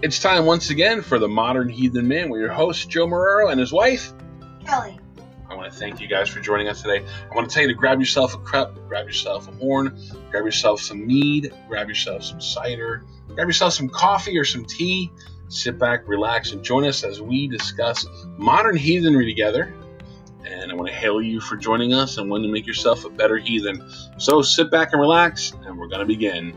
It's time once again for the Modern Heathen Man with your host, Joe Marrero, and his wife, Kelly. I want to thank you guys for joining us today. I want to tell you to grab yourself a cup, grab yourself a horn, grab yourself some mead, grab yourself some cider, grab yourself some coffee or some tea. Sit back, relax, and join us as we discuss modern heathenry together. And I want to hail you for joining us and want to make yourself a better heathen. So sit back and relax, and we're going to begin.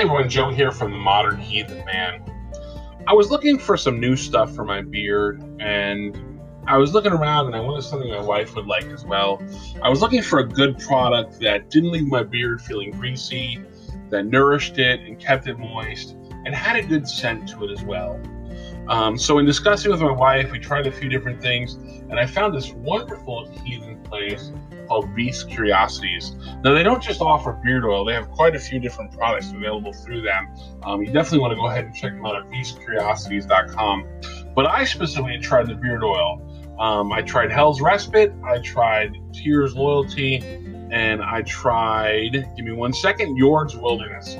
Hey everyone, Joe here from the Modern Heathen Man. I was looking for some new stuff for my beard, and I was looking around and I wanted something my wife would like as well. I was looking for a good product that didn't leave my beard feeling greasy, that nourished it and kept it moist, and had a good scent to it as well. Um, so, in discussing with my wife, we tried a few different things, and I found this wonderful heathen place called Beast Curiosities. Now, they don't just offer beard oil, they have quite a few different products available through them. Um, you definitely want to go ahead and check them out at beastcuriosities.com. But I specifically tried the beard oil. Um, I tried Hell's Respite, I tried Tyr's Loyalty, and I tried, give me one second, Jord's Wilderness.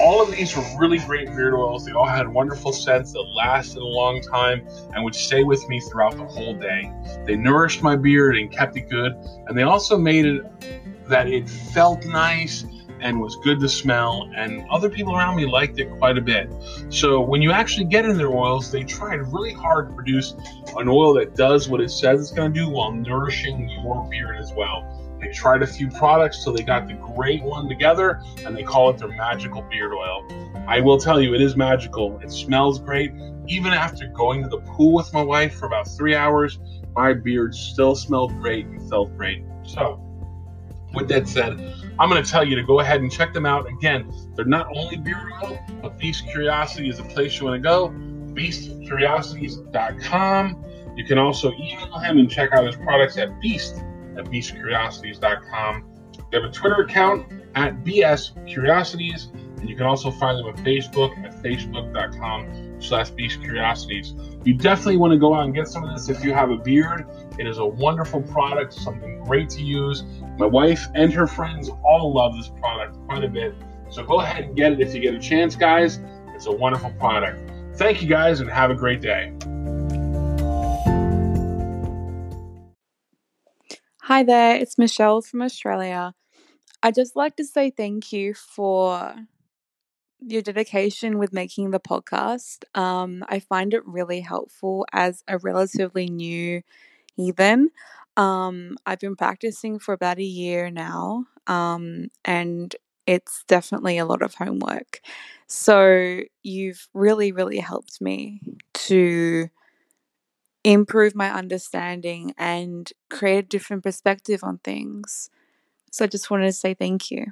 All of these were really great beard oils. They all had wonderful scents that lasted a long time and would stay with me throughout the whole day. They nourished my beard and kept it good, and they also made it that it felt nice and was good to smell, and other people around me liked it quite a bit. So when you actually get in their oils, they tried really hard to produce an oil that does what it says it's going to do while nourishing your beard as well. They tried a few products till they got the great one together, and they call it their magical beard oil. I will tell you, it is magical. It smells great. Even after going to the pool with my wife for about three hours, my beard still smelled great and felt great. So, with that said, I'm going to tell you to go ahead and check them out. Again, they're not only beard oil, but Beast Curiosity is the place you want to go. BeastCuriosities.com. You can also email him and check out his products at Beast at BeastCuriosities.com. They have a Twitter account at BS Curiosities, and you can also find them on Facebook at Facebook.com slash Beast Curiosities. You definitely want to go out and get some of this if you have a beard. It is a wonderful product, something great to use. My wife and her friends all love this product quite a bit. So go ahead and get it if you get a chance, guys. It's a wonderful product. Thank you guys and have a great day. Hi there, it's Michelle from Australia. I'd just like to say thank you for your dedication with making the podcast. Um, I find it really helpful as a relatively new heathen. Um, I've been practicing for about a year now, um, and it's definitely a lot of homework. So, you've really, really helped me to improve my understanding and create a different perspective on things. So, I just wanted to say thank you.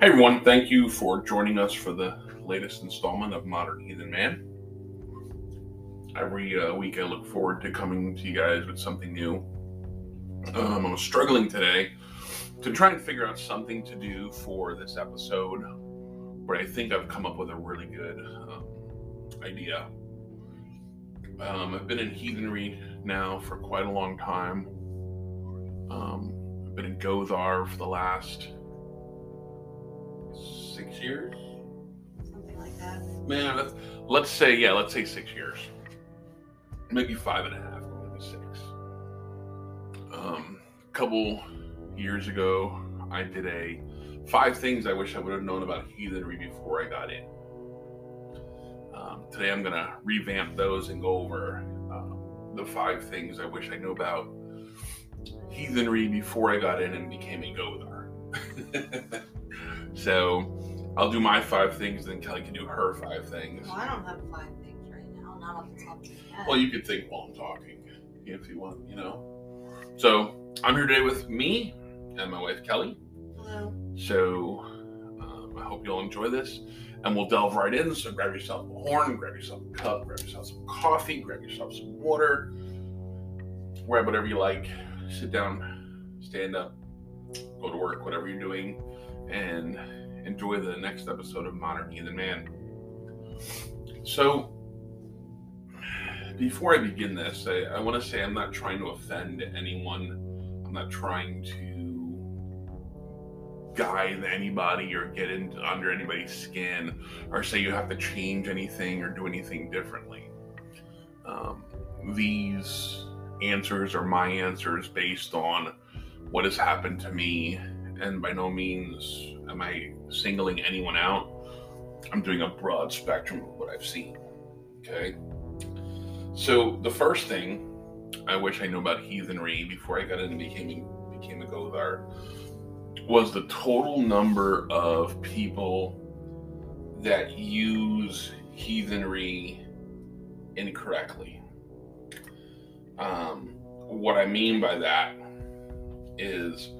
Hey everyone, thank you for joining us for the latest installment of Modern Heathen Man. Every uh, week I look forward to coming to you guys with something new. Um, I was struggling today to try and figure out something to do for this episode, but I think I've come up with a really good um, idea. Um, I've been in heathenry now for quite a long time. Um, I've been in Gothar for the last six years. Something like that. Man, let's, let's say yeah, let's say six years, maybe five and a half, maybe six. Um, a couple years ago, I did a five things I wish I would have known about heathenry before I got in. Um, today, I'm gonna revamp those and go over uh, the five things I wish I knew about heathenry before I got in and became a Gothar. so I'll do my five things, then Kelly can do her five things. Well, I don't have five things right now. Not off the top of my head. Well, you could think while I'm talking, if you want, you know. So I'm here today with me and my wife Kelly. So um, I hope you'll enjoy this, and we'll delve right in. So grab yourself a horn, grab yourself a cup, grab yourself some coffee, grab yourself some water, grab whatever you like. Sit down, stand up, go to work, whatever you're doing, and enjoy the next episode of Modern Heathen Man. So before I begin this, I, I want to say I'm not trying to offend anyone. I'm not trying to guide anybody or get into under anybody's skin or say you have to change anything or do anything differently. Um, these answers are my answers based on what has happened to me, and by no means am I singling anyone out. I'm doing a broad spectrum of what I've seen. Okay. So the first thing I wish I knew about heathenry before I got into becoming became a Gothar was the total number of people that use heathenry incorrectly. Um, what I mean by that is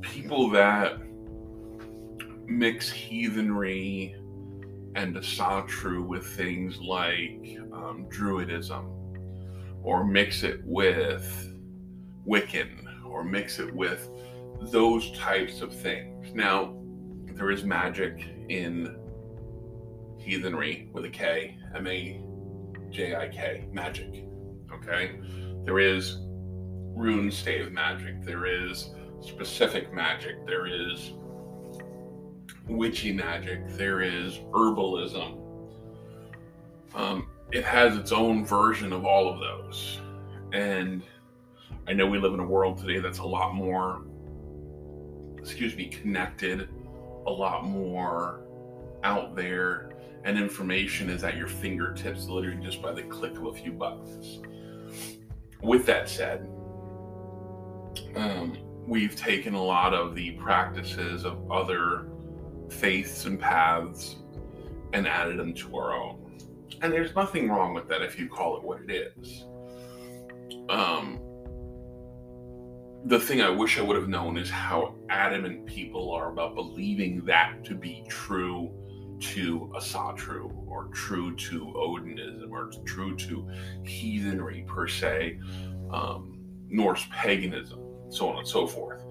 people that mix heathenry and Asatru with things like um, Druidism, or mix it with Wiccan, or mix it with those types of things. Now, there is magic in heathenry with a K, M A J I K, magic. Okay? There is rune stave magic, there is specific magic, there is witchy magic, there is herbalism. Um, it has its own version of all of those. And I know we live in a world today that's a lot more, excuse me, connected, a lot more out there, and information is at your fingertips literally just by the click of a few buttons. With that said, um, we've taken a lot of the practices of other faiths and paths and added them to our own. And there's nothing wrong with that if you call it what it is. Um, the thing I wish I would have known is how adamant people are about believing that to be true to Asatru or true to Odinism or true to heathenry per se, um, Norse paganism, so on and so forth.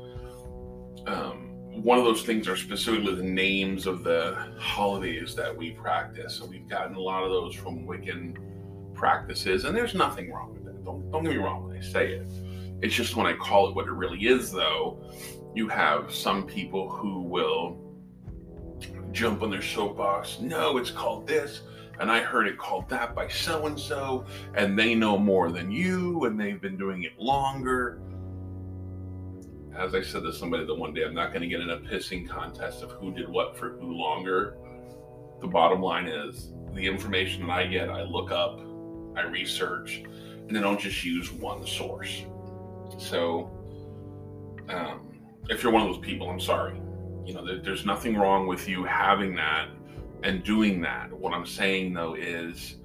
Um, one of those things are specifically the names of the holidays that we practice. So we've gotten a lot of those from Wiccan practices, and there's nothing wrong with that. Don't, don't get me wrong when I say it. It's just when I call it what it really is, though, you have some people who will jump on their soapbox. No, it's called this, and I heard it called that by so and so, and they know more than you, and they've been doing it longer as I said to somebody the one day, I'm not going to get in a pissing contest of who did what for who longer. The bottom line is the information that I get, I look up, I research, and I don't just use one source. So, um, if you're one of those people, I'm sorry. You know, there, there's nothing wrong with you having that and doing that. What I'm saying though is,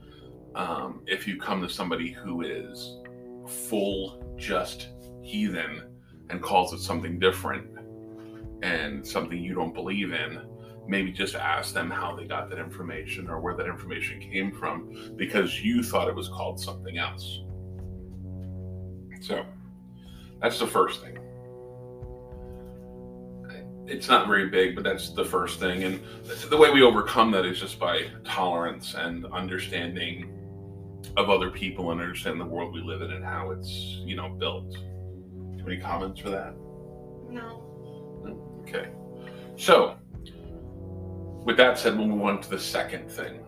um, if you come to somebody who is full just heathen and calls it something different and something you don't believe in, maybe just ask them how they got that information or where that information came from because you thought it was called something else. So that's the first thing. It's not very big, but that's the first thing. And the way we overcome that is just by tolerance and understanding of other people and understand the world we live in and how it's, you know, built. Any comments for that? No. Okay. So, with that said, we'll move on to the second thing.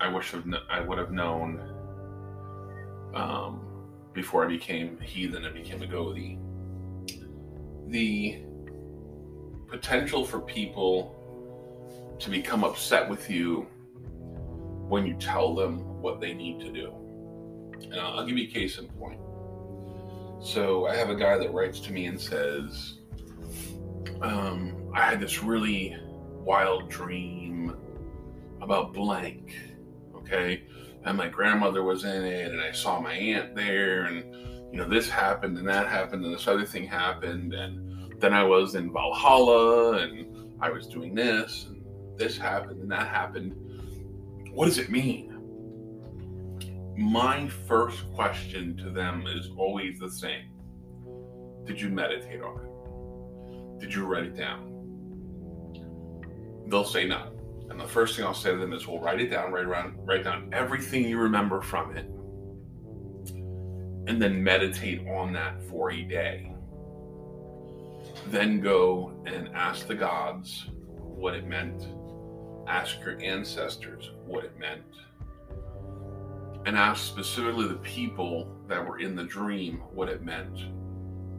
I wish I would have known um, before I became heathen and became a Gothi. The potential for people to become upset with you when you tell them what they need to do. And I'll, I'll give you a case in point. So I have a guy that writes to me and says, um, I had this really wild dream about blank. Okay. And my grandmother was in it, and I saw my aunt there, and you know, this happened, and that happened, and this other thing happened, and then I was in Valhalla, and I was doing this, and this happened, and that happened. What does it mean? my first question to them is always the same Did you meditate on it? Did you write it down? They'll say no. And the first thing I'll say to them is, "Well, write it down. Write around. Write down everything you remember from it, and then meditate on that for a day. Then go and ask the gods what it meant. Ask your ancestors what it meant." and ask specifically the people that were in the dream what it meant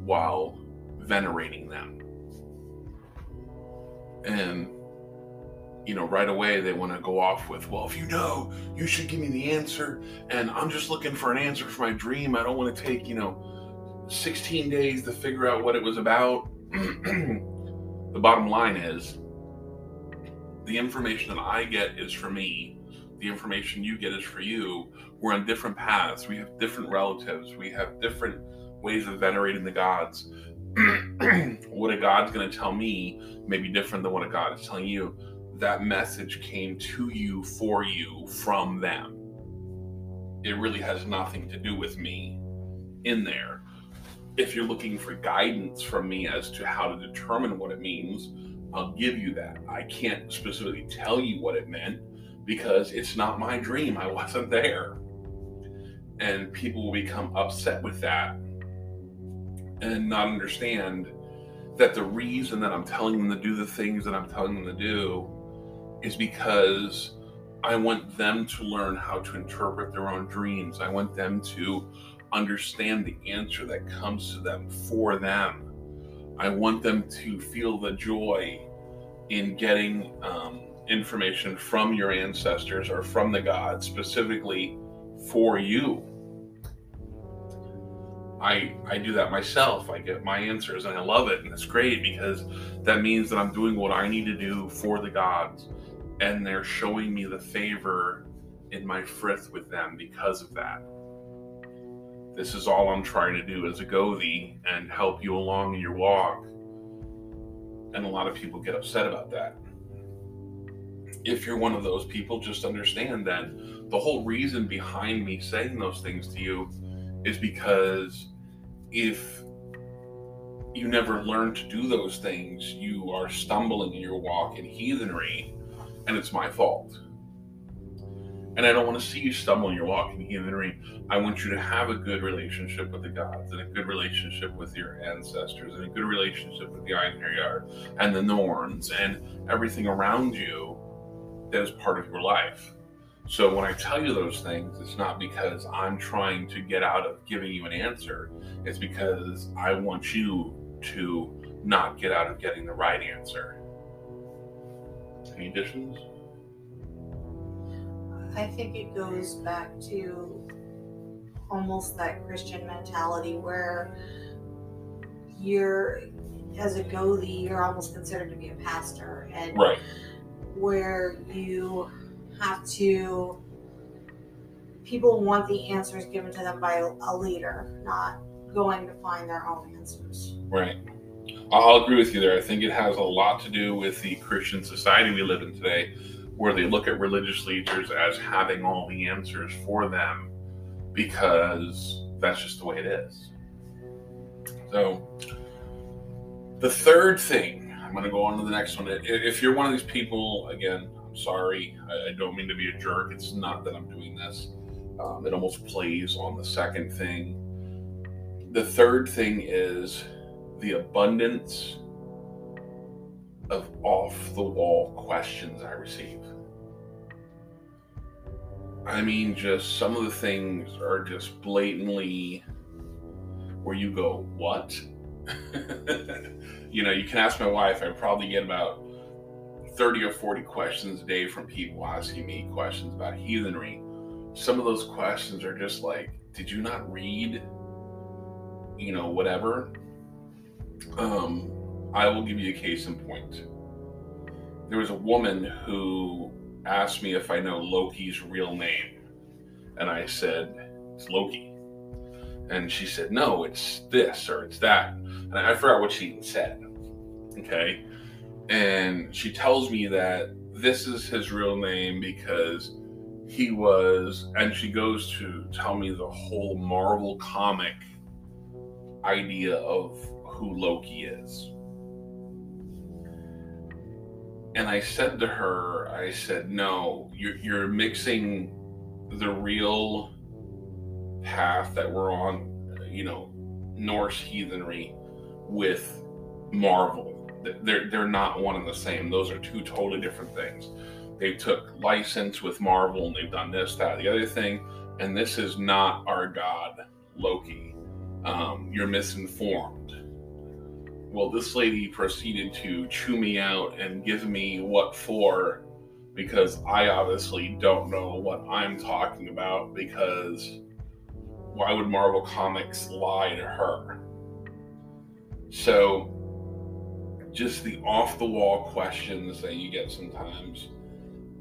while venerating them. And, you know, right away they want to go off with, well, if you know, you should give me the answer. And I'm just looking for an answer for my dream. I don't want to take, you know, 16 days to figure out what it was about. the bottom line is the information that I get is for me the information you get is for you. We're on different paths. We have different relatives. We have different ways of venerating the gods. what a god's going to tell me may be different than what a god is telling you. That message came to you for you from them. It really has nothing to do with me in there. If you're looking for guidance from me as to how to determine what it means, I'll give you that. I can't specifically tell you what it meant because it's not my dream. I wasn't there. And people will become upset with that and not understand that the reason that I'm telling them to do the things that I'm telling them to do is because I want them to learn how to interpret their own dreams. I want them to understand the answer that comes to them for them. I want them to feel the joy in getting um, information from your ancestors or from the gods specifically for you. I I do that myself. I get my answers and I love it and it's great because that means that I'm doing what I need to do for the gods and they're showing me the favor in my frith with them because of that. This is all I'm trying to do is a Gothi and help you along in your walk. And a lot of people get upset about that if you're one of those people, just understand that the whole reason behind me saying those things to you is because if you never learn to do those things, you are stumbling in your walk in heathenry, and it's my fault. And I don't want to see you stumble in your walk in heathenry. I want you to have a good relationship with the gods and a good relationship with your ancestors and a good relationship with the Einherjar and the Norns and everything around you that is part of your life. So when I tell you those things, it's not because I'm trying to get out of giving you an answer. It's because I want you to not get out of getting the right answer. Any additions? I think it goes back to almost that Christian mentality where you're, as a Gothi, you're almost considered to be a pastor. And Right. where you have to people want the answers given to them by a leader not going to find their own answers Right. I'll agree with you there. I think it has a lot to do with the Christian society we live in today, where they look at religious leaders as having all the answers for them because that's just the way it is. So, the third thing, I'm going to go on to the next one. If you're one of these people, again, I'm sorry. I don't mean to be a jerk. It's not that I'm doing this. Um, it almost plays on the second thing. The third thing is the abundance of off the wall questions I receive. I mean, just some of the things are just blatantly where you go, What? you know, you can ask my wife, I probably get about 30 or 40 questions a day from people asking me questions about heathenry. Some of those questions are just like, Did you not read? You know, whatever. Um, I will give you a case in point. There was a woman who asked me if I know Loki's real name. And I said, It's Loki. And she said, No, it's this or it's that. And I forgot what she said. Okay. And she tells me that this is his real name because he was, and she goes to tell me the whole Marvel comic idea of who Loki is. and I said to her, I said, no, you're, you're mixing the real path that we're on, you know, Norse heathenry with Marvel. They're, they're not one and the same. Those are two totally different things. They took license with Marvel and they've done this, that, the other thing. And this is not our god, Loki. Um, you're misinformed well, this lady proceeded to chew me out and give me what for because I obviously don't know what I'm talking about because why would Marvel Comics lie to her? So, just the off the wall questions that you get sometimes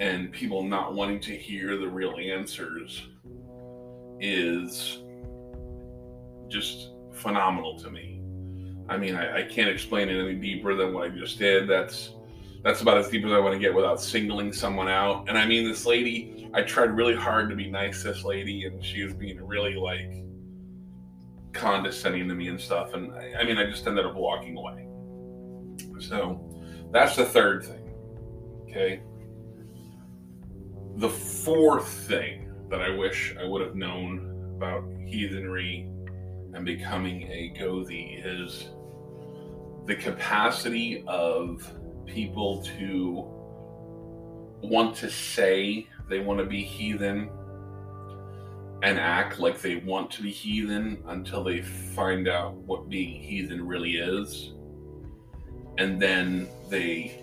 and people not wanting to hear the real answers is just phenomenal to me. I mean, I, I, can't explain it any deeper than what I just did. That's that's about as deep as I want to get without singling someone out. And I mean, this lady, I tried really hard to be nice to this lady, and she was being really like condescending to me and stuff. And I, I mean, I just ended up walking away. So that's the third thing. Okay. The fourth thing that I wish I would have known about heathenry and becoming a Gothi is the capacity of people to want to say they want to be heathen and act like they want to be heathen until they find out what being heathen really is. And then they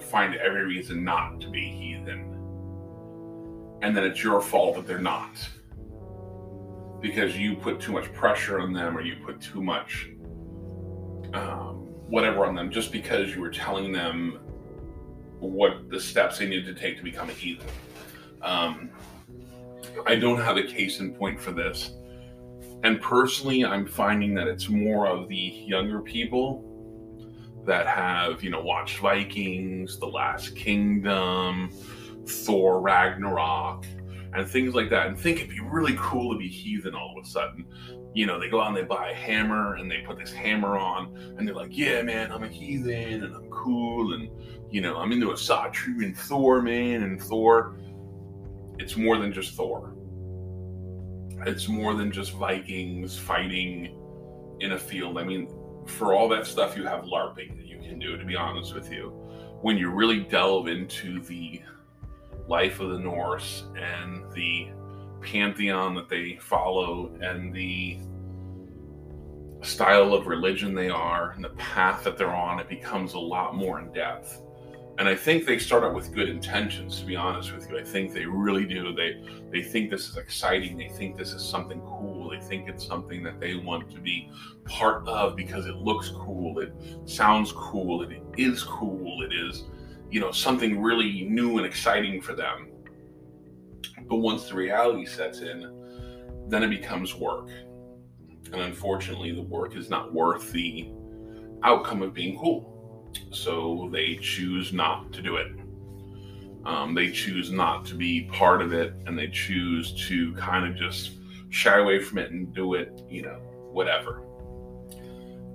find every reason not to be heathen. And then it's your fault that they're not. Because you put too much pressure on them or you put too much um, whatever on them just because you were telling them what the steps they needed to take to become a heathen. Um, I don't have a case in point for this. And personally, I'm finding that it's more of the younger people that have, you know, watched Vikings, The Last Kingdom, Thor Ragnarok, and things like that, and think it'd be really cool to be heathen all of a sudden you know, they go out and they buy a hammer and they put this hammer on and they're like, yeah, man, I'm a heathen and I'm cool and, you know, I'm into Asatru and Thor, man. And Thor, it's more than just Thor. It's more than just Vikings fighting in a field. I mean, for all that stuff, you have LARPing that you can do, to be honest with you. When you really delve into the life of the Norse and the pantheon that they follow and the style of religion they are and the path that they're on, it becomes a lot more in depth. And I think they start out with good intentions, to be honest with you. I think they really do. They they think this is exciting. They think this is something cool. They think it's something that they want to be part of because it looks cool. It sounds cool. It is cool. It is, you know, something really new and exciting for them. But once the reality sets in, then it becomes work. And unfortunately, the work is not worth the outcome of being cool. So they choose not to do it. Um, they choose not to be part of it and they choose to kind of just shy away from it and do it, you know, whatever.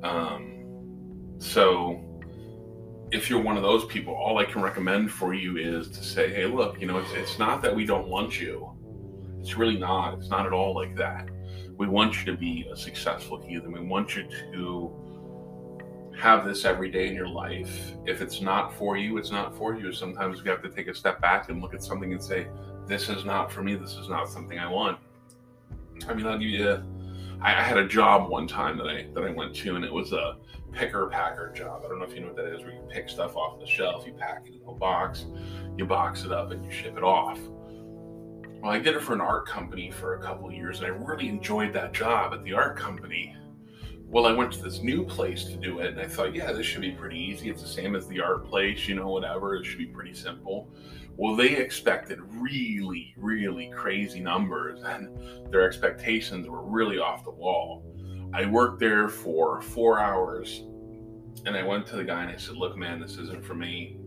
Um, so if you're one of those people, all I can recommend for you is to say, hey, look, you know, it's, it's not that we don't want you. It's really not. It's not at all like that. We want you to be a successful heathen. We want you to have this every day in your life. If it's not for you, it's not for you. Sometimes we have to take a step back and look at something and say, this is not for me. This is not something I want. I mean, I'll give you a, I, I had a job one time that I that I went to, and it was a picker packer job. I don't know if you know what that is, where you pick stuff off the shelf, you pack it in a box, you box it up, and you ship it off. Well, I did it for an art company for a couple years, and I really enjoyed that job at the art company. Well, I went to this new place to do it, and I thought, yeah, this should be pretty easy. It's the same as the art place, you know, whatever. It should be pretty simple. Well, they expected really, really crazy numbers, and their expectations were really off the wall. I worked there for four hours, and I went to the guy and I said, Look, man, this isn't for me.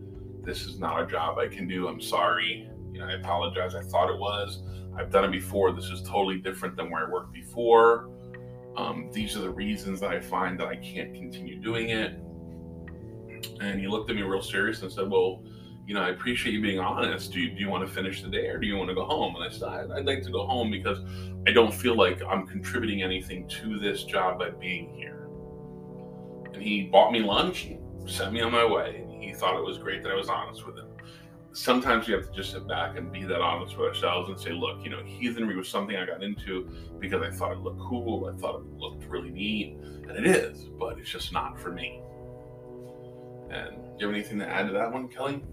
This is not a job I can do. I'm sorry. You know, I apologize. I thought it was. I've done it before. This is totally different than where I worked before. Um, these are the reasons that I find that I can't continue doing it. And he looked at me real serious and said, Well, you know, I appreciate you being honest. Do you, do you want to finish the day or do you want to go home? And I said, I'd, like to go home because I don't feel like I'm contributing anything to this job by being here. And he bought me lunch sent me on my way. And he thought it was great that I was honest with him. Sometimes we have to just sit back and be that honest with ourselves and say, look, you know, heathenry was something I got into because I thought it looked cool. I thought it looked really neat. And it is, but it's just not for me. And do you have anything to add to that one, Kelly?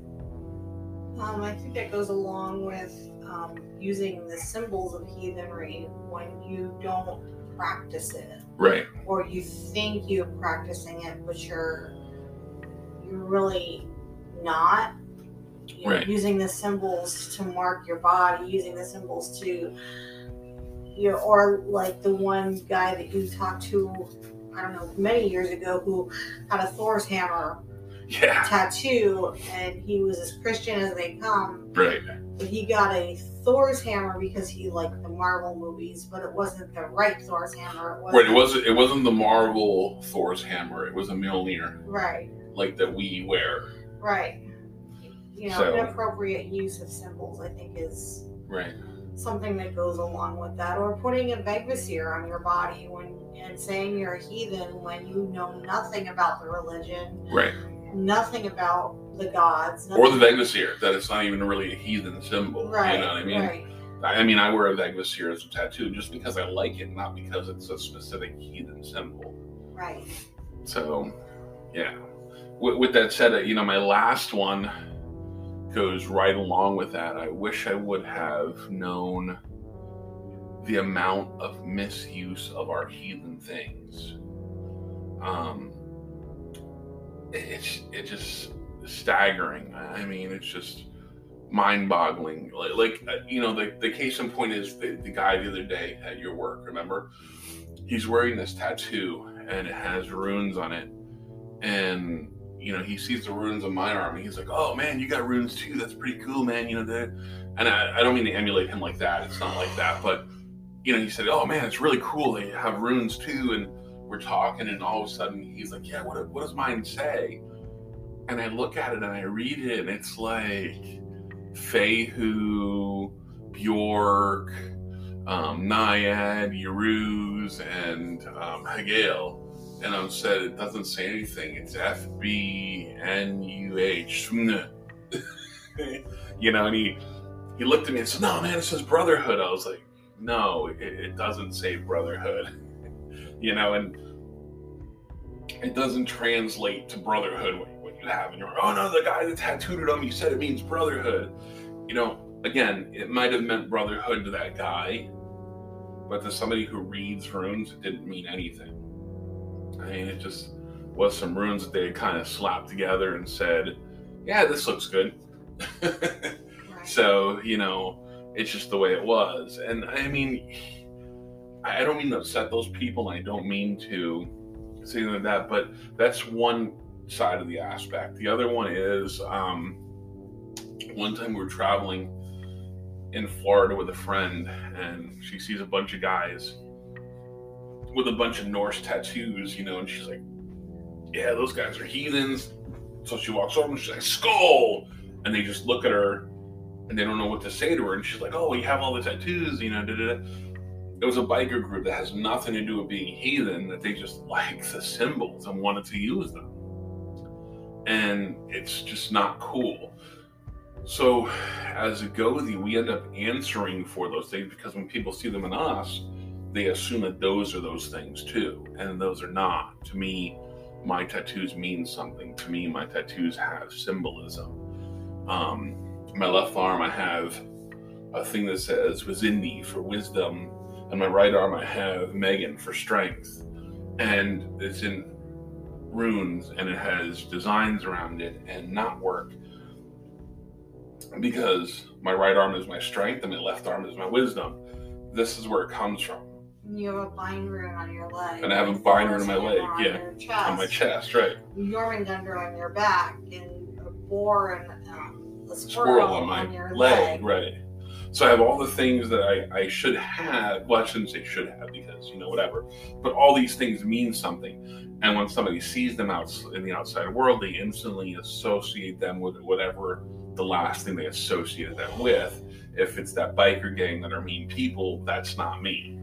Um, I think that goes along with um, using the symbols of heathenry when you don't practice it, Right. or you think you're practicing it, but you're you're really not. You know, Right. Using the symbols to mark your body, using the symbols to, you know, or like the one guy that you talked to, I don't know, many years ago, who had a Thor's hammer Yeah. tattoo, and he was as Christian as they come. Right. But he got a Thor's hammer because he liked the Marvel movies, but it wasn't the right Thor's hammer. It wasn't, Right. It wasn't. It wasn't the Marvel Thor's hammer. It was a Mjolnir, right, like that we wear. right. You know, So- inappropriate use of symbols, I think, is Right. something that goes along with that. Or putting a Vegvisir on your body when and saying you're a heathen when you know nothing about the religion, Right. Nothing about the gods, Or the nothing- Vegvisir. That it's not even really a heathen symbol. Right, You know what I mean? right. I mean, I wear a Vegvisir as a tattoo just because I like it, not because it's a specific heathen symbol. Right. So, yeah. With, with that said, you know, my last one goes right along with that. I wish I would have known the amount of misuse of our heathen things. Um, it- it's just staggering. I mean, it's just mind-boggling. Like, like uh, you know, the, the case in point is the, the guy the other day at your work. Remember, he's wearing this tattoo and it has runes on it, and you know, he sees the runes on my arm and he's like, "Oh man, you got runes too. That's pretty cool, man." You know that. And I, I don't mean to emulate him like that. It's not like that, but you know, he said, "Oh man, it's really cool. They have runes too." And we're talking, and all of a sudden, he's like, "Yeah, what, what does mine say?" And I look at it and I read it, and it's like Fehu, Bjork, um, Naiad, Yeruz, and um, Hegel. And I said, it doesn't say anything. It's F B N U H. You know, and he he looked at me and said, "No, man, it says brotherhood." I was like, "No, it, it doesn't say brotherhood." you know, and it doesn't translate to brotherhood what, what you have in your. Oh no, the guy that tattooed it on me said it means brotherhood. You know, again, it might have meant brotherhood to that guy, but to somebody who reads runes, it didn't mean anything. I mean, it just was some runes that they had kind of slapped together and said, "Yeah, this looks good." So, you know, it's just the way it was. And I mean, I don't mean to upset those people, I don't mean to say like that, but that's one side of the aspect. The other one is um, one time we were traveling in Florida with a friend, and she sees a bunch of guys with a bunch of Norse tattoos, you know, and she's like, Yeah, those guys are heathens. So she walks over and she's like, Skål! And they just look at her and they don't know what to say to her. And she's like, "Oh, you have all the tattoos, you know." Da, da, da. It was a biker group that has nothing to do with being heathen. That they just liked the symbols and wanted to use them, and it's just not cool. So, as a Gothi, we end up answering for those things because when people see them in us, they assume that those are those things too, and those are not. To me, my tattoos mean something. To me, my tattoos have symbolism. Um, my left arm I have a thing that says Wizindi for wisdom, and my right arm I have Megin for strength. And it's in runes and it has designs around it and not work because my right arm is my strength and my left arm is my wisdom. This is where it comes from You have a bind rune on your leg. And I have a bind rune on my leg, on yeah, on my chest, right? Jormungandr on your back, and a boar and um, a Squirrel squirrel on my your leg, right? So I have all the things that I, I should have. Well, I shouldn't say should have because, you know, whatever. But all these things mean something. And when somebody sees them out in the outside world, they instantly associate them with whatever the last thing they associated them with. If it's that biker gang that are mean people, that's not me.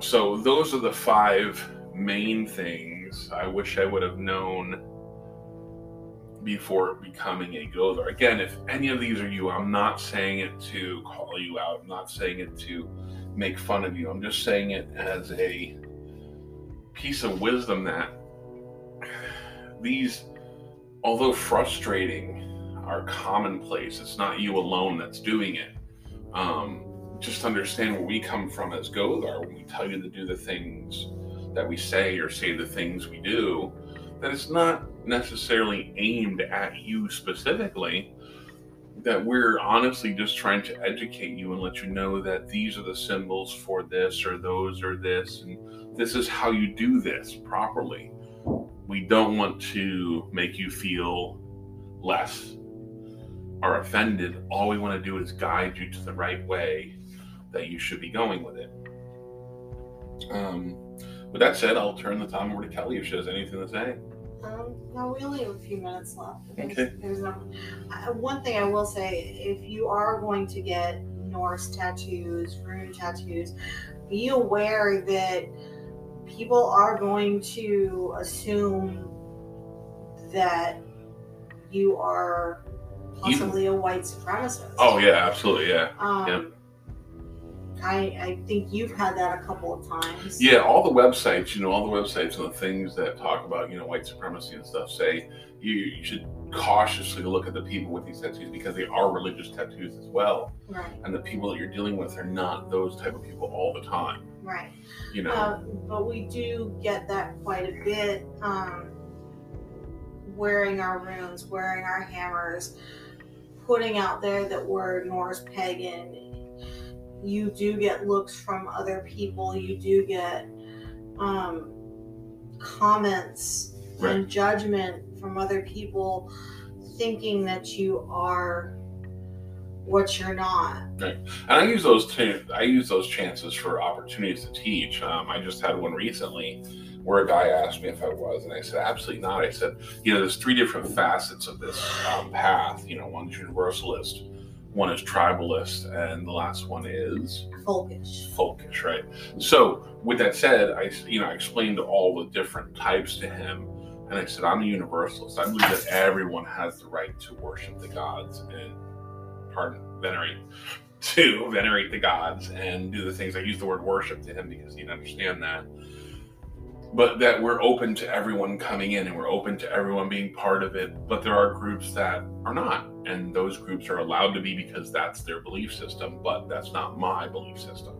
So those are the five main things I wish I would have known before becoming a Gothar. Again, if any of these are you, I'm not saying it to call you out. I'm not saying it to make fun of you. I'm just saying it as a piece of wisdom that these, although frustrating, are commonplace. It's not you alone that's doing it. Um, just understand where we come from as Gothar when we tell you to do the things that we say or say the things we do, that it's not necessarily aimed at you specifically. That we're honestly just trying to educate you and let you know that these are the symbols for this or those or this, and this is how you do this properly. We don't want to make you feel less or offended. All we want to do is guide you to the right way that you should be going with it. Um, with that said, I'll turn the time over to Kelly if she has anything to say. Um, no, we only have a few minutes left. There's, Okay. there's one thing I will say, if you are going to get Norse tattoos, rune tattoos, be aware that people are going to assume that you are possibly a white supremacist. Oh yeah, absolutely, yeah. Um, yeah. I, I think you've had that a couple of times. Yeah, all the websites, you know, all the websites and the things that talk about, you know, white supremacy and stuff say you, you should cautiously look at the people with these tattoos because they are religious tattoos as well. Right, And the people that you're dealing with are not those type of people all the time. right. You know, Uh, but we do get that quite a bit. Um, wearing our runes, wearing our hammers, putting out there that we're Norse pagan. You do get looks from other people. You do get um, comments and judgment from other people, thinking that you are what you're not. and I use those I use those chances for opportunities to teach. Um, I just had one recently where a guy asked me if I was, and I said absolutely not. I said, you know, there's three different facets of this um, path. You know, one's universalist, one is tribalist, and the last one is Folkish. folkish, right? So, with that said, I you know I explained all the different types to him, and I said I'm a universalist. I believe that everyone has the right to worship the gods and pardon venerate to venerate the gods and do the things. I use the word worship to him because he'd understand that. But that we're open to everyone coming in and we're open to everyone being part of it. But there are groups that are not. And those groups are allowed to be because that's their belief system, but that's not my belief system.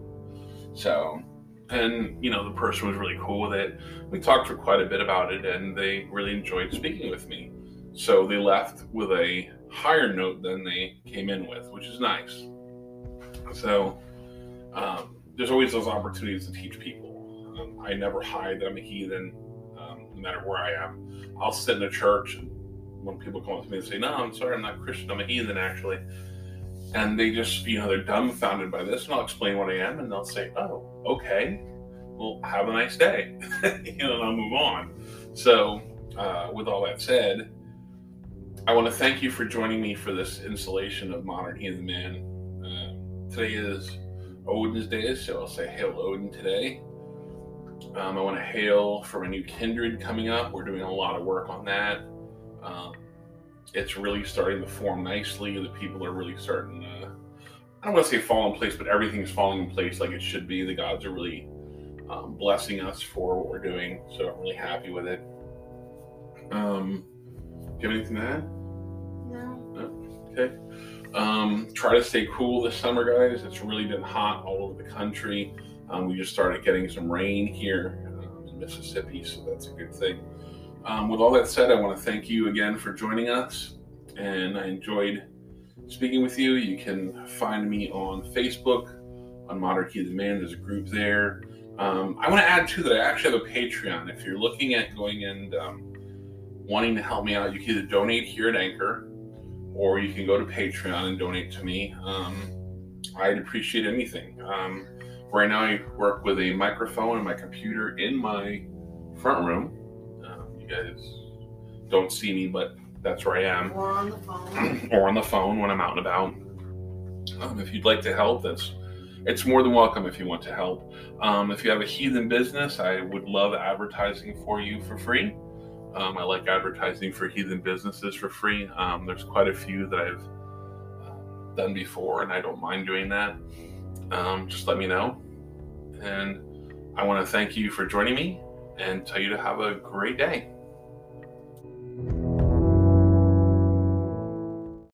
So, and you know, the person was really cool with it. We talked for quite a bit about it and they really enjoyed speaking with me. So they left with a higher note than they came in with, which is nice. So um, there's always those opportunities to teach people. Um, I never hide that I'm a heathen, um, no matter where I am. I'll sit in a church and when people come up to me and say, "No, I'm sorry, I'm not Christian. I'm a heathen, actually," and they just, you know, they're dumbfounded by this, and I'll explain what I am, and they'll say, "Oh, okay. Well, have a nice day," you know, and I'll move on. So, uh, with all that said, I want to thank you for joining me for this installation of Modern Heathen Man. Uh, today is Odin's Day, so I'll say Hail Odin today. Um, I want to hail from a new kindred coming up. We're doing a lot of work on that. Um, it's really starting to form nicely. The people are really starting to, I don't want to say fall in place, but everything's falling in place like it should be. The gods are really um, blessing us for what we're doing, so I'm really happy with it. Um, do you have anything to add? No. Okay. Um, try to stay cool this summer, guys. It's really been hot all over the country. Um, we just started getting some rain here um, in Mississippi, so that's a good thing. Um, with all that said, I want to thank you again for joining us, and I enjoyed speaking with you. You can find me on Facebook on Modern Heathen Man. There's a group there. Um, I want to add too that I actually have a Patreon. If you're looking at going and um, wanting to help me out, you can either donate here at Anchor or you can go to Patreon and donate to me. Um, I'd appreciate anything. Um, right now, I work with a microphone and my computer in my front room. You guys don't see me, but that's where I am. Or on the phone. or on the phone when I'm out and about. Um, if you'd like to help, that's it's more than welcome if you want to help. Um, if you have a heathen business, I would love advertising for you for free. Um, I like advertising for heathen businesses for free. Um, there's quite a few that I've uh, done before, and I don't mind doing that. Um, just let me know. And I want to thank you for joining me and tell you to have a great day.